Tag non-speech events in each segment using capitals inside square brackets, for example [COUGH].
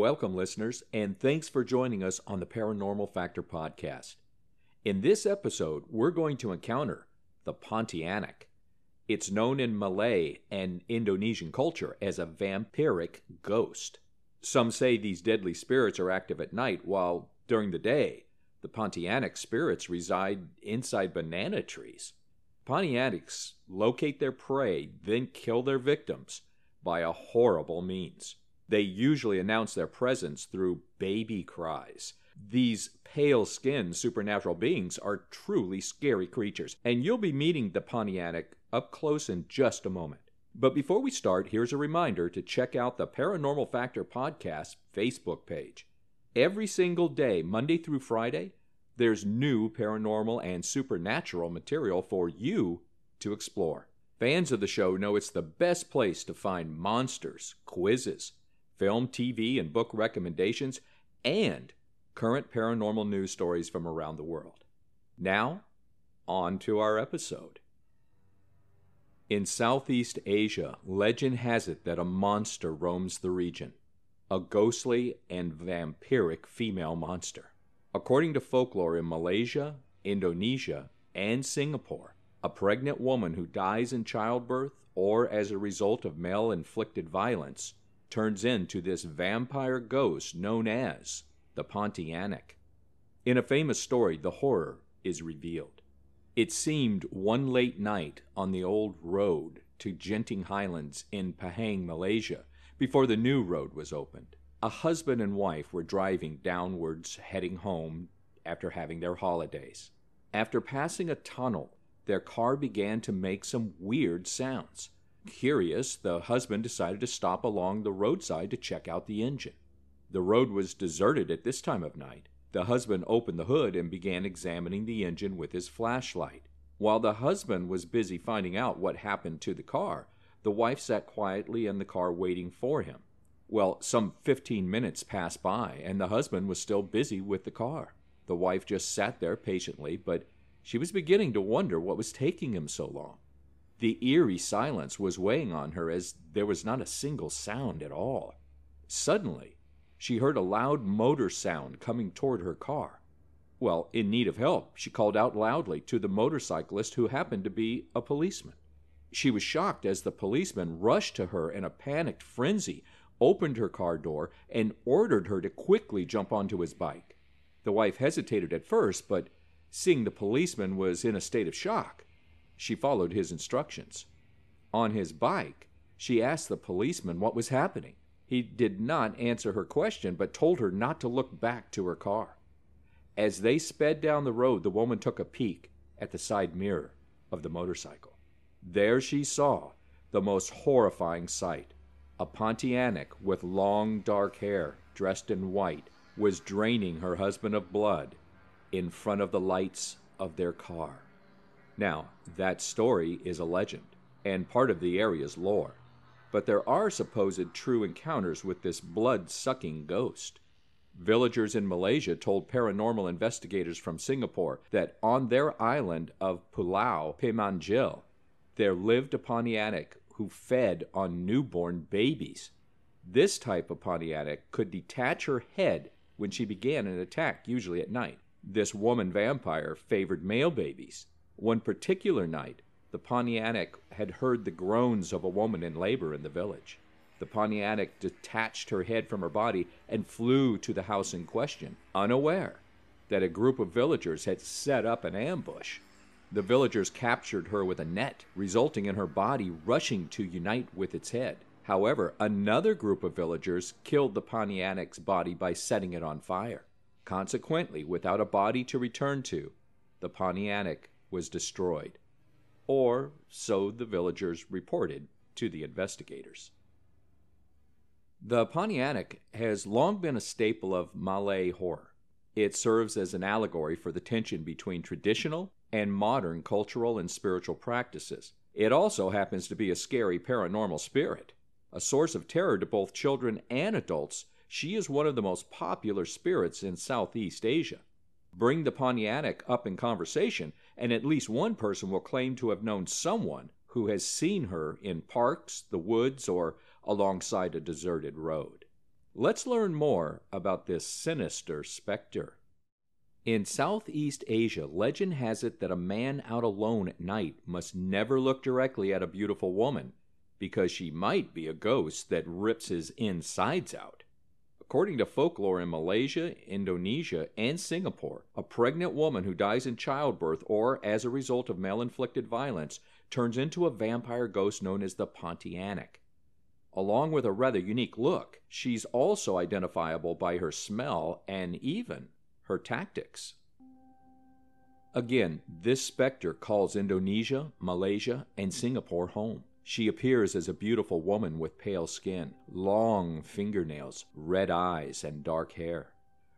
Welcome, listeners, and thanks for joining us on the Paranormal Factor podcast. In this episode, we're going to encounter the Pontianak. It's known in Malay and Indonesian culture as a vampiric ghost. Some say these deadly spirits are active at night, while during the day, the Pontianak spirits reside inside banana trees. Pontianaks locate their prey, then kill their victims by a horrible means. They usually announce their presence through baby cries. These pale skinned supernatural beings are truly scary creatures, and you'll be meeting the Pontianak up close in just a moment. But before we start, here's a reminder to check out the Paranormal Factor Podcast Facebook page. Every single day, Monday through Friday, there's new paranormal and supernatural material for you to explore. Fans of the show know it's the best place to find monsters, quizzes, film, TV, and book recommendations, and current paranormal news stories from around the world. Now, on to our episode. In Southeast Asia, legend has it that a monster roams the region a ghostly and vampiric female monster. According to folklore in Malaysia, Indonesia, and Singapore, a pregnant woman who dies in childbirth or as a result of male inflicted violence turns into this vampire ghost known as the Pontianak. In a famous story, the horror is revealed. It seemed one late night on the old road to Genting Highlands in Pahang, Malaysia, before the new road was opened. A husband and wife were driving downwards, heading home after having their holidays. After passing a tunnel, their car began to make some weird sounds. Curious, the husband decided to stop along the roadside to check out the engine. The road was deserted at this time of night. The husband opened the hood and began examining the engine with his flashlight. While the husband was busy finding out what happened to the car, the wife sat quietly in the car waiting for him. Well, some 15 minutes passed by, and the husband was still busy with the car. The wife just sat there patiently, but she was beginning to wonder what was taking him so long. The eerie silence was weighing on her as there was not a single sound at all. Suddenly, she heard a loud motor sound coming toward her car. Well, in need of help, she called out loudly to the motorcyclist who happened to be a policeman. She was shocked as the policeman rushed to her in a panicked frenzy, opened her car door, and ordered her to quickly jump onto his bike. The wife hesitated at first, but seeing the policeman was in a state of shock, she followed his instructions. On his bike, she asked the policeman what was happening. He did not answer her question, but told her not to look back to her car. As they sped down the road, the woman took a peek at the side mirror of the motorcycle. There she saw the most horrifying sight. A Pontianak with long dark hair, dressed in white, was draining her husband of blood in front of the lights of their car. Now, that story is a legend and part of the area's lore, but there are supposed true encounters with this blood sucking ghost. Villagers in Malaysia told paranormal investigators from Singapore that on their island of Pulau Pemanggil, there lived a Pontianak who fed on newborn babies. This type of Pontianak could detach her head when she began an attack, usually at night. This woman vampire favored male babies one particular night, the Pontianak had heard the groans of a woman in labor in the village. The Pontianak detached her head from her body and flew to the house in question, unaware that a group of villagers had set up an ambush. The villagers captured her with a net, resulting in her body rushing to unite with its head. However, another group of villagers killed the Pontianak's body by setting it on fire. Consequently, without a body to return to, the Pontianak was destroyed, or so the villagers reported to the investigators. The Pontianak has long been a staple of Malay horror. It serves as an allegory for the tension between traditional and modern cultural and spiritual practices. It also happens to be a scary paranormal spirit. A source of terror to both children and adults, she is one of the most popular spirits in Southeast Asia. Bring the Pontianak up in conversation, and at least one person will claim to have known someone who has seen her in parks, the woods, or alongside a deserted road. Let's learn more about this sinister specter. In Southeast Asia, legend has it that a man out alone at night must never look directly at a beautiful woman because she might be a ghost that rips his insides out. According to folklore in Malaysia, Indonesia, and Singapore, a pregnant woman who dies in childbirth or as a result of male inflicted violence turns into a vampire ghost known as the Pontianak. Along with a rather unique look, she's also identifiable by her smell and even her tactics. Again, this specter calls Indonesia, Malaysia, and Singapore home. She appears as a beautiful woman with pale skin, long fingernails, red eyes, and dark hair.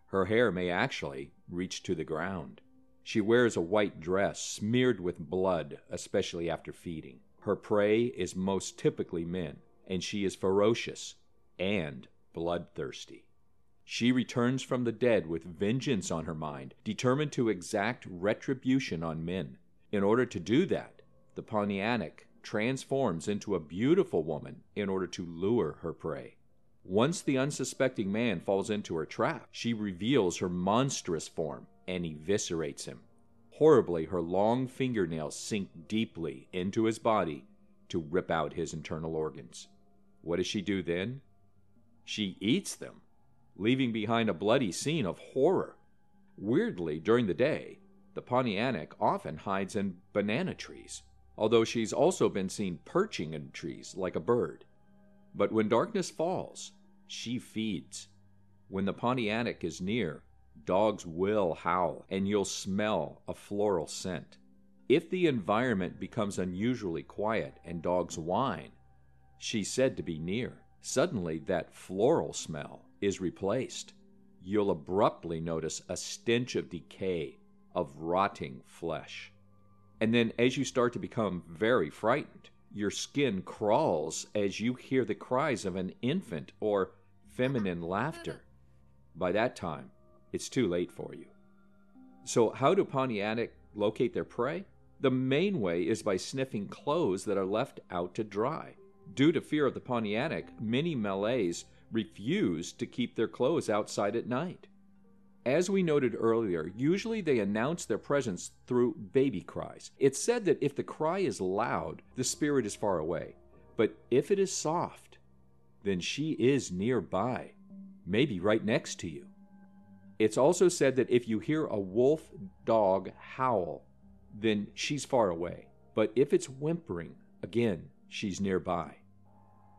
Her hair may actually reach to the ground. She wears a white dress smeared with blood, especially after feeding. Her prey is most typically men, and she is ferocious and bloodthirsty. She returns from the dead with vengeance on her mind, determined to exact retribution on men. In order to do that, the Pontianak transforms into a beautiful woman in order to lure her prey. Once the unsuspecting man falls into her trap, she reveals her monstrous form and eviscerates him. Horribly, her long fingernails sink deeply into his body to rip out his internal organs. What does she do then? She eats them leaving behind a bloody scene of horror. Weirdly, during the day, the Pontianak often hides in banana trees, although she's also been seen perching in trees like a bird. But when darkness falls, she feeds. When the Pontianak is near, dogs will howl and you'll smell a floral scent. If the environment becomes unusually quiet and dogs whine, she's said to be near. Suddenly, that floral smell is replaced, you'll abruptly notice a stench of decay, of rotting flesh. And then, as you start to become very frightened, your skin crawls as you hear the cries of an infant or feminine laughter. By that time, it's too late for you. So, how do Pontianak locate their prey? The main way is by sniffing clothes that are left out to dry. Due to fear of the Pontianak, many Malays refuse to keep their clothes outside at night. As we noted earlier, usually they announce their presence through baby cries. It's said that if the cry is loud, the spirit is far away. But if it is soft, then she is nearby, maybe right next to you. It's also said that if you hear a wolf dog howl, then she's far away. But if it's whimpering, again, she's nearby.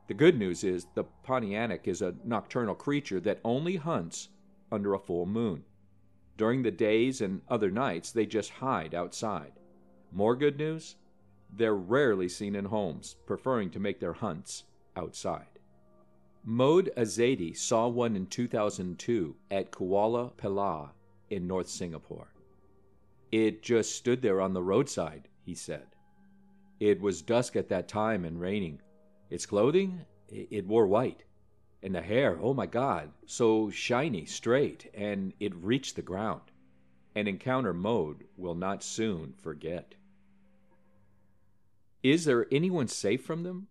The good news is the Pontianak is a nocturnal creature that only hunts under a full moon. During the days and other nights, they just hide outside. More good news? They're rarely seen in homes, preferring to make their hunts outside. Mode Azadi saw one in 2002 at Kuala Pelah in North Singapore. It just stood there on the roadside, he said. It was dusk at that time and raining. Its clothing, it wore white. And the hair, oh my God, so shiny, straight, and it reached the ground. An encounter Mode will not soon forget. Is there anyone safe from them?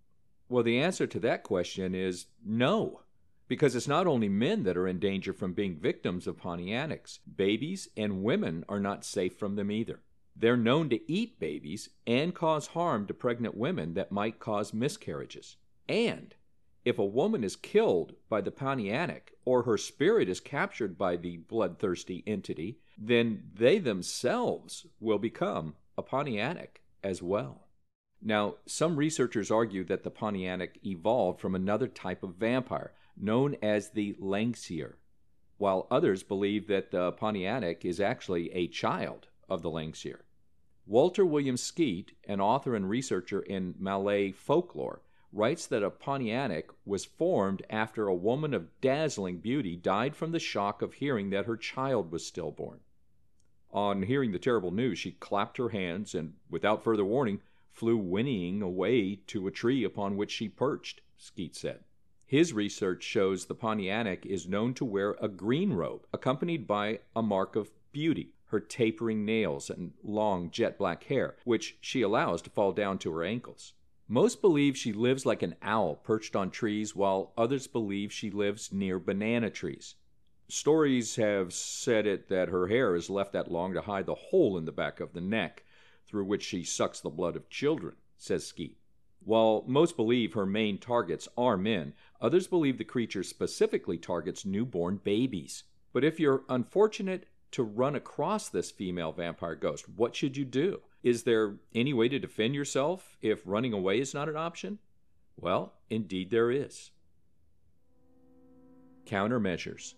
Well, the answer to that question is no, because it's not only men that are in danger from being victims of Pontianaks. Babies and women are not safe from them either. They're known to eat babies and cause harm to pregnant women that might cause miscarriages. And if a woman is killed by the Pontianak or her spirit is captured by the bloodthirsty entity, then they themselves will become a Pontianak as well. Now, some researchers argue that the Pontianak evolved from another type of vampire known as the Langsuir, while others believe that the Pontianak is actually a child of the Langsuir. Walter William Skeat, an author and researcher in Malay folklore, writes that a Pontianak was formed after a woman of dazzling beauty died from the shock of hearing that her child was stillborn. On hearing the terrible news, she clapped her hands and, without further warning, flew whinnying away to a tree upon which she perched, Skeat said. His research shows the Pontianak is known to wear a green robe, accompanied by a mark of beauty, her tapering nails and long jet black hair, which she allows to fall down to her ankles. Most believe she lives like an owl perched on trees, while others believe she lives near banana trees. Stories have said it that her hair is left that long to hide the hole in the back of the neck through which she sucks the blood of children, says Skeat. While most believe her main targets are men, others believe the creature specifically targets newborn babies. But if you're unfortunate to run across this female vampire ghost, what should you do? Is there any way to defend yourself if running away is not an option? Well, indeed there is. Countermeasures.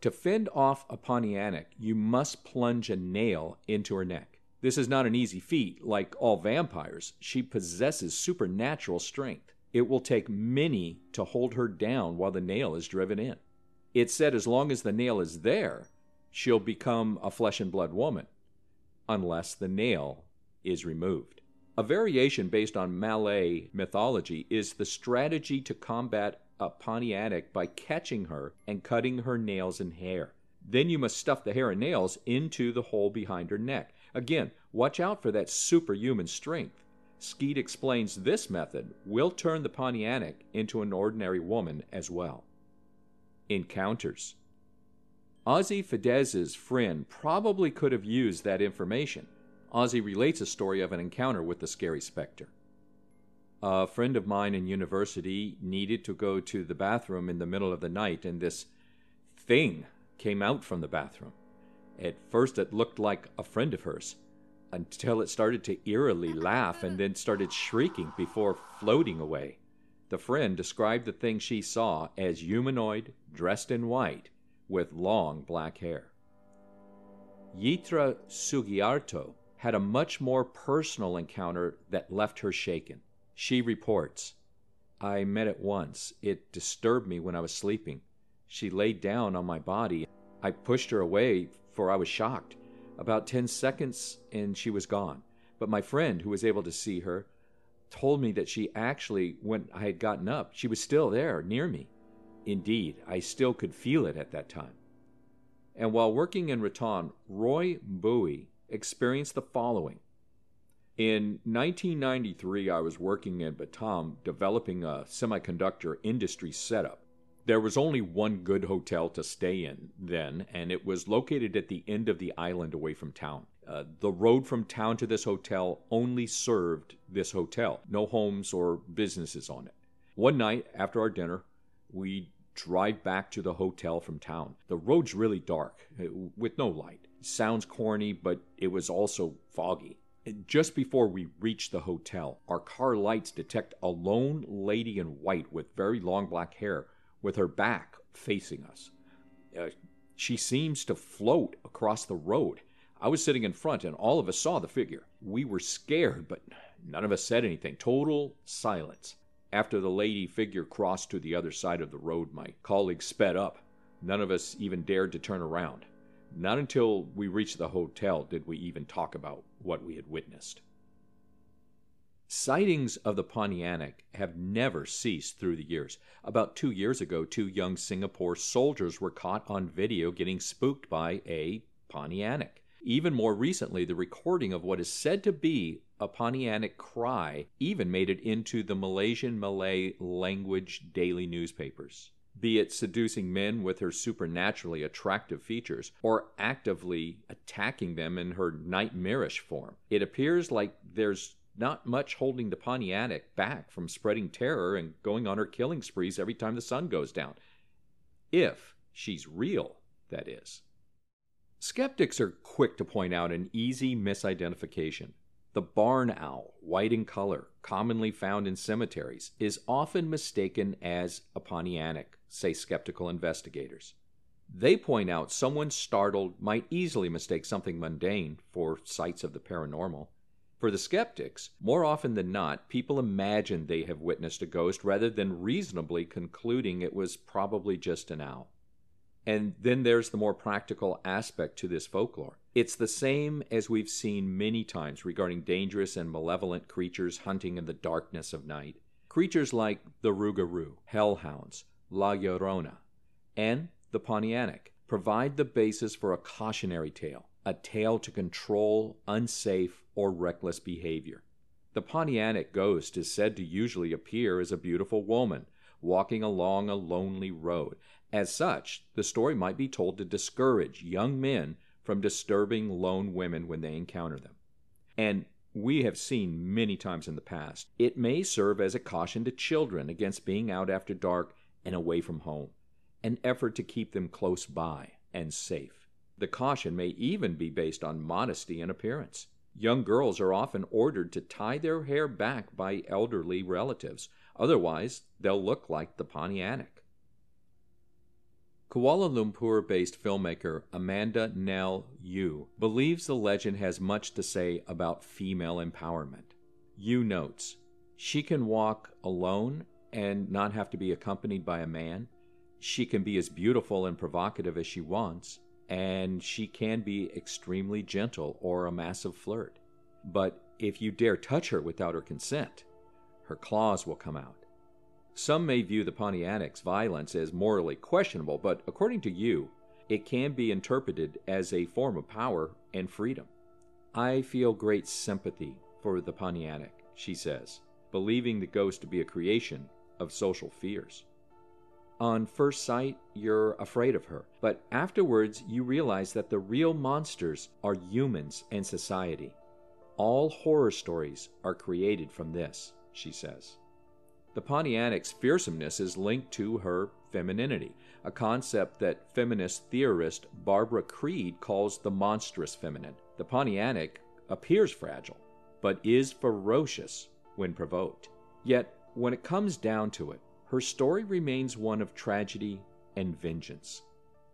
To fend off a Pontianak, you must plunge a nail into her neck. This is not an easy feat. Like all vampires, she possesses supernatural strength. It will take many to hold her down while the nail is driven in. It's said as long as the nail is there, she'll become a flesh and blood woman, unless the nail is removed. A variation based on Malay mythology is the strategy to combat a Pontianak by catching her and cutting her nails and hair. Then you must stuff the hair and nails into the hole behind her neck. Again, watch out for that superhuman strength. Skeat explains this method will turn the Pontianak into an ordinary woman as well. Encounters. Ozzy Fidesz's friend probably could have used that information. Ozzy relates a story of an encounter with the scary specter. A friend of mine in university needed to go to the bathroom in the middle of the night, and this thing came out from the bathroom. At first, it looked like a friend of hers, until it started to eerily [LAUGHS] laugh and then started shrieking before floating away. The friend described the thing she saw as humanoid, dressed in white, with long black hair. Yitra Sugiarto had a much more personal encounter that left her shaken. She reports I met it once. It disturbed me when I was sleeping. She laid down on my body. I pushed her away, for I was shocked. About 10 seconds and she was gone. But my friend, who was able to see her, told me that she actually, when I had gotten up, she was still there near me. Indeed, I still could feel it at that time. And while working in Raton, Roy Bowie experienced the following. In 1993, I was working in Batam developing a semiconductor industry setup. There was only one good hotel to stay in then, and it was located at the end of the island away from town. Uh, the road from town to this hotel only served this hotel, no homes or businesses on it. One night after our dinner, we drive back to the hotel from town. The road's really dark, uh, with no light. Sounds corny, but it was also foggy. Just before we reach the hotel, our car lights detect a lone lady in white with very long black hair with her back facing us. Uh, she seems to float across the road. I was sitting in front, and all of us saw the figure. We were scared, but none of us said anything. Total silence. After the lady figure crossed to the other side of the road, my colleague sped up. None of us even dared to turn around. Not until we reached the hotel did we even talk about what we had witnessed. Sightings of the Pontianak have never ceased through the years. About two years ago, two young Singapore soldiers were caught on video getting spooked by a Pontianak. Even more recently, the recording of what is said to be a Pontianak cry even made it into the Malaysian Malay language daily newspapers be it seducing men with her supernaturally attractive features, or actively attacking them in her nightmarish form. It appears like there's not much holding the Pontianak back from spreading terror and going on her killing sprees every time the sun goes down. If she's real, that is. Skeptics are quick to point out an easy misidentification. The barn owl, white in color, commonly found in cemeteries, is often mistaken as a Pontianak say skeptical investigators. They point out someone startled might easily mistake something mundane for sights of the paranormal. For the skeptics, more often than not, people imagine they have witnessed a ghost rather than reasonably concluding it was probably just an owl. And then there's the more practical aspect to this folklore. It's the same as we've seen many times regarding dangerous and malevolent creatures hunting in the darkness of night. Creatures like the Rougarou, Hellhounds, La Llorona, and the Pontianak provide the basis for a cautionary tale, a tale to control unsafe or reckless behavior. The Pontianak ghost is said to usually appear as a beautiful woman walking along a lonely road. As such, the story might be told to discourage young men from disturbing lone women when they encounter them. And we have seen many times in the past, it may serve as a caution to children against being out after dark and away from home, an effort to keep them close by and safe. The caution may even be based on modesty and appearance. Young girls are often ordered to tie their hair back by elderly relatives, otherwise, they'll look like the Pontianak. Kuala Lumpur based filmmaker Amanda Nell Eu believes the legend has much to say about female empowerment. Eu notes, She can walk alone and not have to be accompanied by a man. She can be as beautiful and provocative as she wants, and she can be extremely gentle or a massive flirt. But if you dare touch her without her consent, her claws will come out. Some may view the Pontianak's violence as morally questionable, but according to Eu, it can be interpreted as a form of power and freedom. I feel great sympathy for the Pontianak, she says, believing the ghost to be a creation of social fears. On first sight, you're afraid of her, but afterwards you realize that the real monsters are humans and society. All horror stories are created from this, she says. The Pontianak's fearsomeness is linked to her femininity, a concept that feminist theorist Barbara Creed calls the monstrous feminine. The Pontianak appears fragile, but is ferocious when provoked. Yet, when it comes down to it, her story remains one of tragedy and vengeance.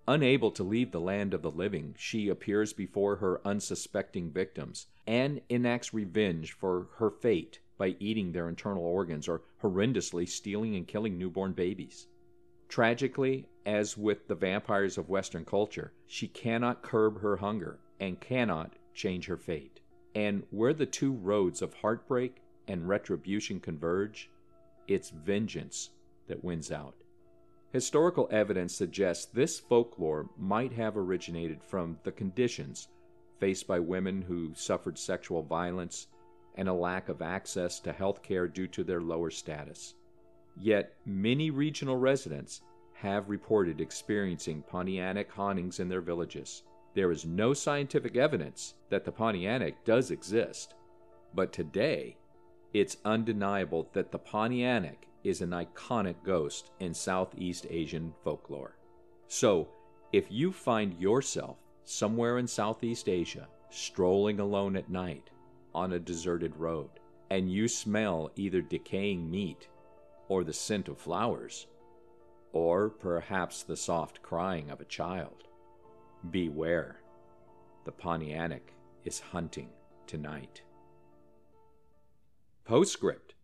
Unable to leave the land of the living, she appears before her unsuspecting victims and enacts revenge for her fate by eating their internal organs or horrendously stealing and killing newborn babies. Tragically, as with the vampires of Western culture, she cannot curb her hunger and cannot change her fate. And where the two roads of heartbreak and retribution converge, it's vengeance that wins out. Historical evidence suggests this folklore might have originated from the conditions faced by women who suffered sexual violence and a lack of access to health care due to their lower status. Yet, many regional residents have reported experiencing Pontianak hauntings in their villages. There is no scientific evidence that the Pontianak does exist, but today it's undeniable that the Pontianak is an iconic ghost in Southeast Asian folklore. So, if you find yourself somewhere in Southeast Asia, strolling alone at night on a deserted road, and you smell either decaying meat or the scent of flowers, or perhaps the soft crying of a child, beware. The Pontianak is hunting tonight. Postscript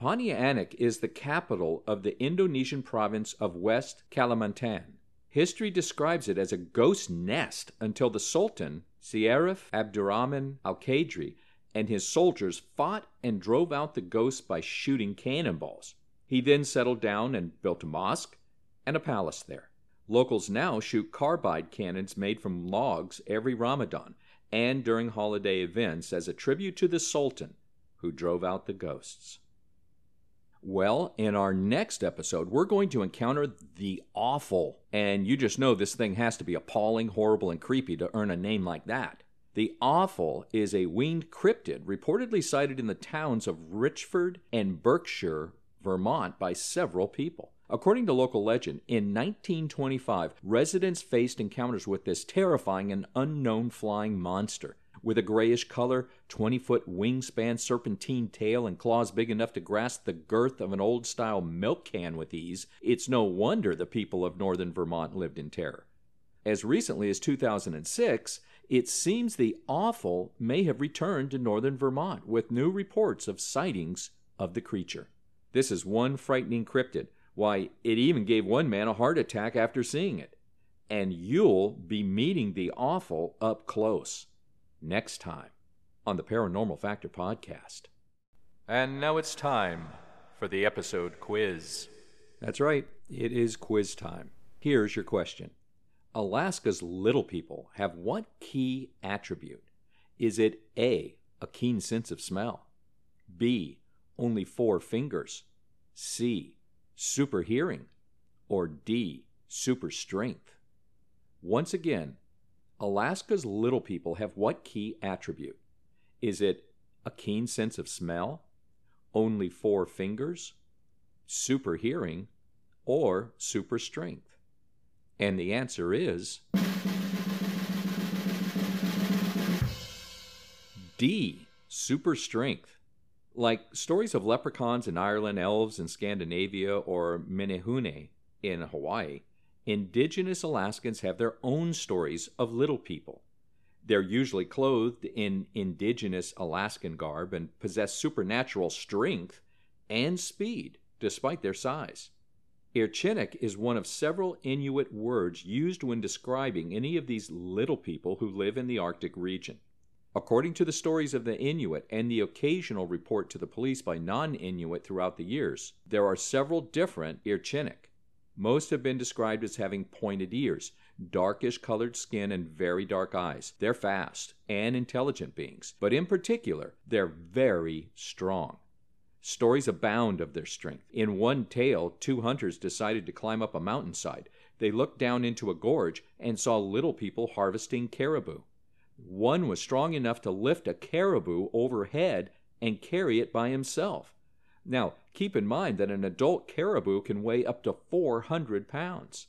Pontianak is the capital of the Indonesian province of West Kalimantan. History describes it as a ghost nest until the Sultan, Syarif Abdurrahman al Qadri, and his soldiers fought and drove out the ghosts by shooting cannonballs. He then settled down and built a mosque and a palace there. Locals now shoot carbide cannons made from logs every Ramadan and during holiday events as a tribute to the Sultan who drove out the ghosts. Well, in our next episode, we're going to encounter the awful, and you just know this thing has to be appalling, horrible, and creepy to earn a name like that. The Awful is a winged cryptid reportedly sighted in the towns of Richford and Berkshire, Vermont, by several people. According to local legend, in 1925, residents faced encounters with this terrifying and unknown flying monster. With a grayish color, 20 foot wingspan, serpentine tail, and claws big enough to grasp the girth of an old style milk can with ease, it's no wonder the people of northern Vermont lived in terror. As recently as 2006, it seems the awful may have returned to northern Vermont with new reports of sightings of the creature. This is one frightening cryptid. Why, it even gave one man a heart attack after seeing it. And you'll be meeting the awful up close next time on the Paranormal Factor podcast. And now it's time for the episode quiz. That's right, it is quiz time. Here's your question Alaska's little people have what key attribute? Is it A, a keen sense of smell? B, only four fingers? C, super hearing? Or D, super strength? Once again, Alaska's little people have what key attribute? Is it a keen sense of smell? Only four fingers? Super hearing? Or super strength? And the answer is D, super strength. Like stories of leprechauns in Ireland, elves in Scandinavia, or menehune in Hawaii, indigenous Alaskans have their own stories of little people. They're usually clothed in indigenous Alaskan garb and possess supernatural strength and speed despite their size. Irchinik is one of several Inuit words used when describing any of these little people who live in the Arctic region. According to the stories of the Inuit and the occasional report to the police by non Inuit throughout the years, there are several different Irchinik. Most have been described as having pointed ears, darkish colored skin, and very dark eyes. They're fast and intelligent beings, but in particular, they're very strong. Stories abound of their strength. In one tale, two hunters decided to climb up a mountainside. They looked down into a gorge and saw little people harvesting caribou. One was strong enough to lift a caribou overhead and carry it by himself. Now, keep in mind that an adult caribou can weigh up to 400 pounds.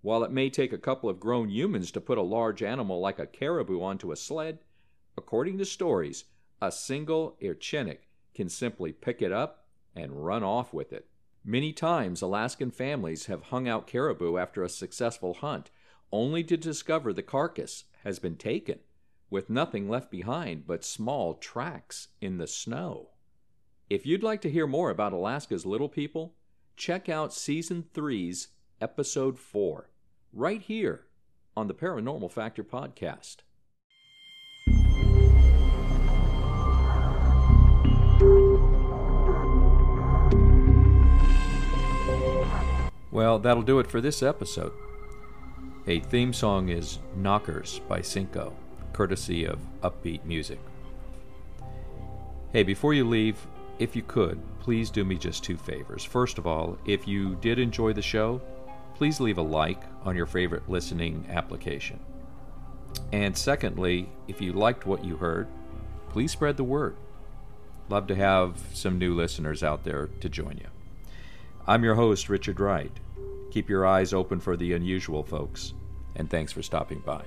While it may take a couple of grown humans to put a large animal like a caribou onto a sled, according to stories, a single Irchinik can simply pick it up and run off with it. Many times, Alaskan families have hung out caribou after a successful hunt, only to discover the carcass has been taken, with nothing left behind but small tracks in the snow. If you'd like to hear more about Alaska's little people, check out Season 3's Episode 4, right here on the Paranormal Factor podcast. Well, that'll do it for this episode. A theme song is Knockers by Cinco, courtesy of Uppbeat Music. Hey, before you leave, if you could, please do me just two favors. First of all, if you did enjoy the show, please leave a like on your favorite listening application. And secondly, if you liked what you heard, please spread the word. Love to have some new listeners out there to join you. I'm your host, Richard Wright. Keep your eyes open for the unusual, folks, and thanks for stopping by.